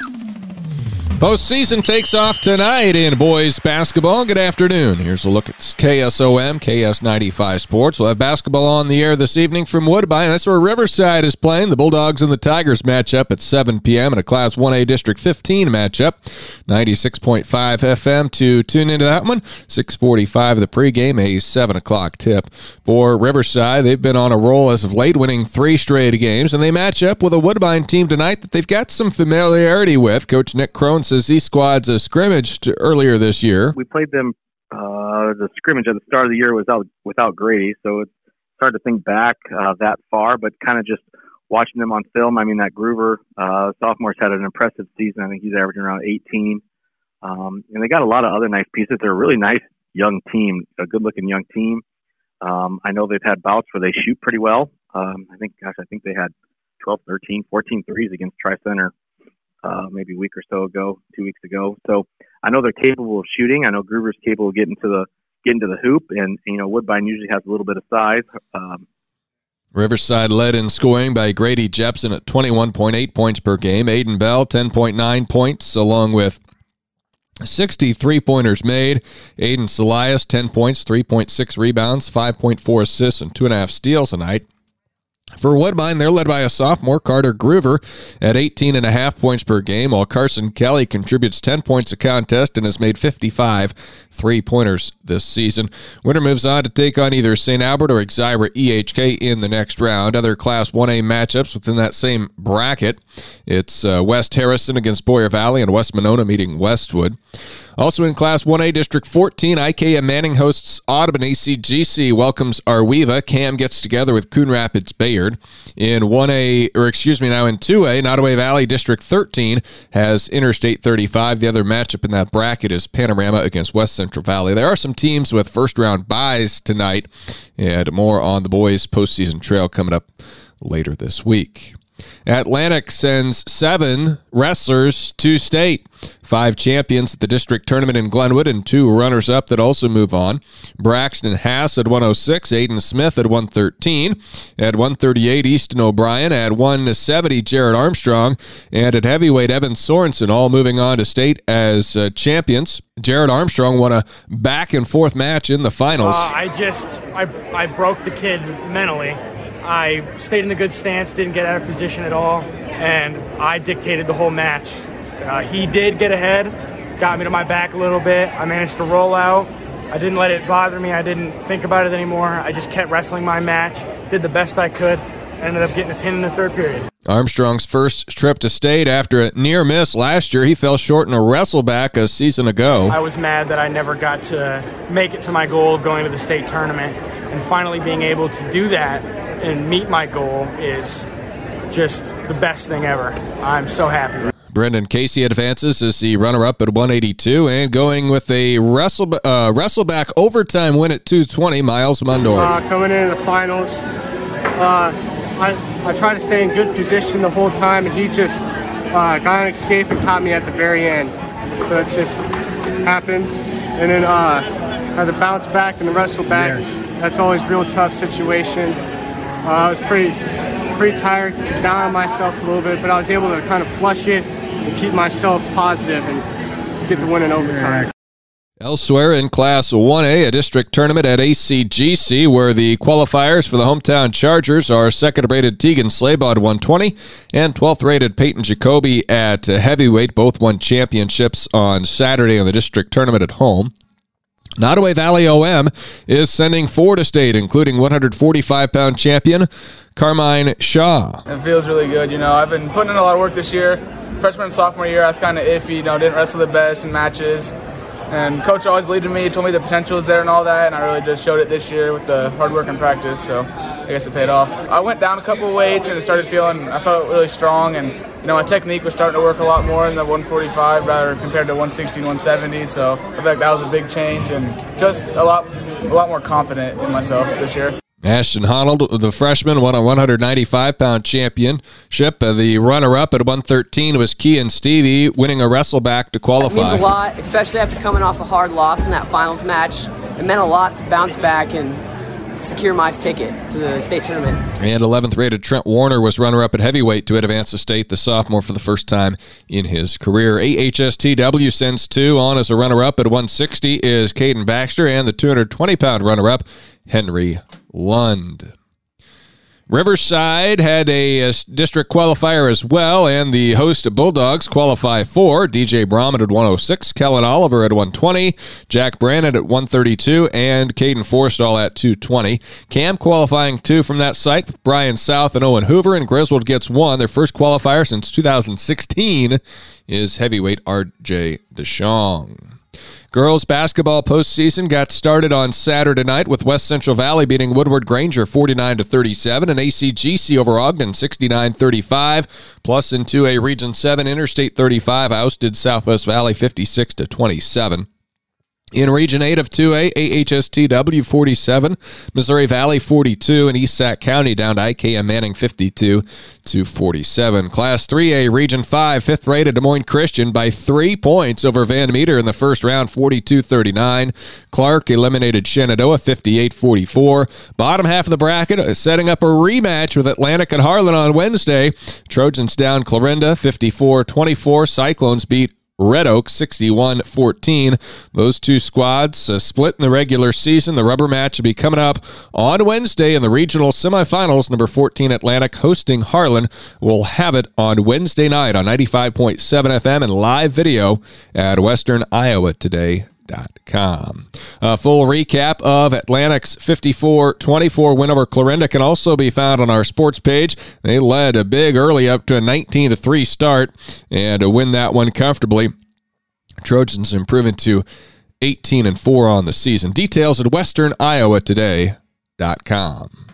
you Postseason takes off tonight in boys basketball. Good afternoon. Here's a look at KSOM, KS95 Sports. We'll have basketball on the air this evening from Woodbine. That's where Riverside is playing. The Bulldogs and the Tigers match up at 7 p.m. in a Class 1A District 15 matchup. 96.5 FM to tune into that one. 645 of the pregame, a 7 o'clock tip. For Riverside, they've been on a roll as of late, winning three straight games, and they match up with a Woodbine team tonight that they've got some familiarity with. Coach Nick Crone says these squads uh, scrimmaged earlier this year. We played them. Uh, the scrimmage at the start of the year was out without Grady, so it's hard to think back uh, that far. But kind of just watching them on film. I mean, that Groover uh, sophomore's had an impressive season. I think he's averaging around 18, um, and they got a lot of other nice pieces. They're a really nice young team, a good-looking young team. Um, I know they've had bouts where they shoot pretty well. Um, I think, gosh, I think they had 12, 13, 14 threes against Tri Center uh, maybe a week or so ago, two weeks ago. So I know they're capable of shooting. I know Groover's capable of getting to the getting to the hoop, and you know Woodbine usually has a little bit of size. Um, Riverside led in scoring by Grady Jepson at 21.8 points per game. Aiden Bell, 10.9 points, along with 63 pointers made. Aiden Salias, 10 points, 3.6 rebounds, 5.4 assists, and 2.5 steals tonight. For Woodbine, they're led by a sophomore, Carter Groover, at 18 and a half points per game, while Carson Kelly contributes 10 points a contest and has made 55 three-pointers this season. Winner moves on to take on either St. Albert or Exira EHK in the next round. Other Class 1A matchups within that same bracket, it's uh, West Harrison against Boyer Valley and West Monona meeting Westwood. Also in Class 1A District 14, IKM Manning hosts Audubon ACGC welcomes AR-WE-VA. Cam gets together with Coon Rapids Bayard. In 1A, or excuse me, now in 2A, Nodaway Valley District 13 has Interstate 35. The other matchup in that bracket is Panorama against West Central Valley. There are some teams with first round buys tonight, and more on the boys' postseason trail coming up later this week. Atlantic sends seven wrestlers to state. Five champions at the district tournament in Glenwood and two runners up that also move on. Braxton Haas at 106, Aiden Smith at 113. At 138, Easton O'Brien. At 170, Jared Armstrong. And at heavyweight, Evan Sorensen, all moving on to state as uh, champions. Jared Armstrong won a back and forth match in the finals. Uh, I just, I, I broke the kid mentally. I stayed in the good stance, didn't get out of position at all, and I dictated the whole match. Uh, he did get ahead, got me to my back a little bit. I managed to roll out. I didn't let it bother me. I didn't think about it anymore. I just kept wrestling my match, did the best I could, ended up getting a pin in the third period. Armstrong's first trip to state after a near miss last year. He fell short in a wrestle back a season ago. I was mad that I never got to make it to my goal of going to the state tournament. And finally being able to do that and meet my goal is just the best thing ever. I'm so happy. Brendan Casey advances as the runner-up at 182 and going with a wrestle uh, wrestleback overtime win at 220. Miles Mundorf uh, coming into the finals. Uh, I I tried to stay in good position the whole time, and he just uh, got an escape and caught me at the very end. So it just happens. And then uh, had to bounce back and the wrestle back. That's always real tough situation. Uh, I was pretty pretty tired, down on myself a little bit, but I was able to kind of flush it and keep myself positive and get the win in overtime. Elsewhere in Class 1A, a district tournament at ACGC where the qualifiers for the hometown Chargers are second rated Tegan Slabaugh at 120 and 12th rated Peyton Jacoby at heavyweight. Both won championships on Saturday in the district tournament at home. Nodaway Valley OM is sending four to state, including 145 pound champion Carmine Shaw. It feels really good. You know, I've been putting in a lot of work this year. Freshman and sophomore year, I was kind of iffy. You know, didn't wrestle the best in matches. And coach always believed in me, told me the potential was there and all that, and I really just showed it this year with the hard work and practice. So I guess it paid off. I went down a couple of weights and it started feeling. I felt really strong, and you know my technique was starting to work a lot more in the 145 rather compared to 160 and 170. So I feel like that was a big change and just a lot, a lot more confident in myself this year. Ashton Honnold, the freshman, won a 195 pound championship. Uh, the runner up at 113 was Kean Stevie, winning a wrestleback to qualify. It means a lot, especially after coming off a hard loss in that finals match. It meant a lot to bounce back and secure my ticket to the state tournament. And 11th rated Trent Warner was runner up at heavyweight to advance the state, the sophomore, for the first time in his career. AHSTW sends two on as a runner up at 160 is Caden Baxter, and the 220 pound runner up, Henry Lund. Riverside had a, a, district qualifier as well, and the host Bulldogs qualify for DJ Brahman at 106, Kellen Oliver at 120, Jack Brandon at 132, and Caden Forstall at 220. Cam qualifying two from that site Brian South and Owen Hoover, and Griswold gets one. Their first qualifier since 2016 is heavyweight RJ DeShong. Girls basketball postseason got started on Saturday night with West Central Valley beating Woodward Granger 49 to 37 and ACGC over Ogden 69-35. Plus in 2A Region 7 Interstate 35 ousted Southwest Valley 56 to 27. In Region 8 of 2A, AHSTW 47, Missouri Valley 42, and East Sac County down to IKM Manning 52 to 47. Class 3A, Region 5, fifth rated Des Moines Christian by three points over Van Meter in the first round, 42 39. Clark eliminated Shenandoah 58 44. Bottom half of the bracket is setting up a rematch with Atlantic and Harlan on Wednesday. Trojans down Clarinda 54 24. Cyclones beat Red Oak 61 14. Those two squads uh, split in the regular season. The rubber match will be coming up on Wednesday in the regional semifinals. Number 14 Atlantic hosting Harlan will have it on Wednesday night on 95.7 FM and live video at Western Iowa Today com. A full recap of Atlantic's 54 24 win over Clarinda can also be found on our sports page. They led a big early up to a 19 3 start and to win that one comfortably. Trojans improving to 18 and 4 on the season. Details at westerniowatoday.com.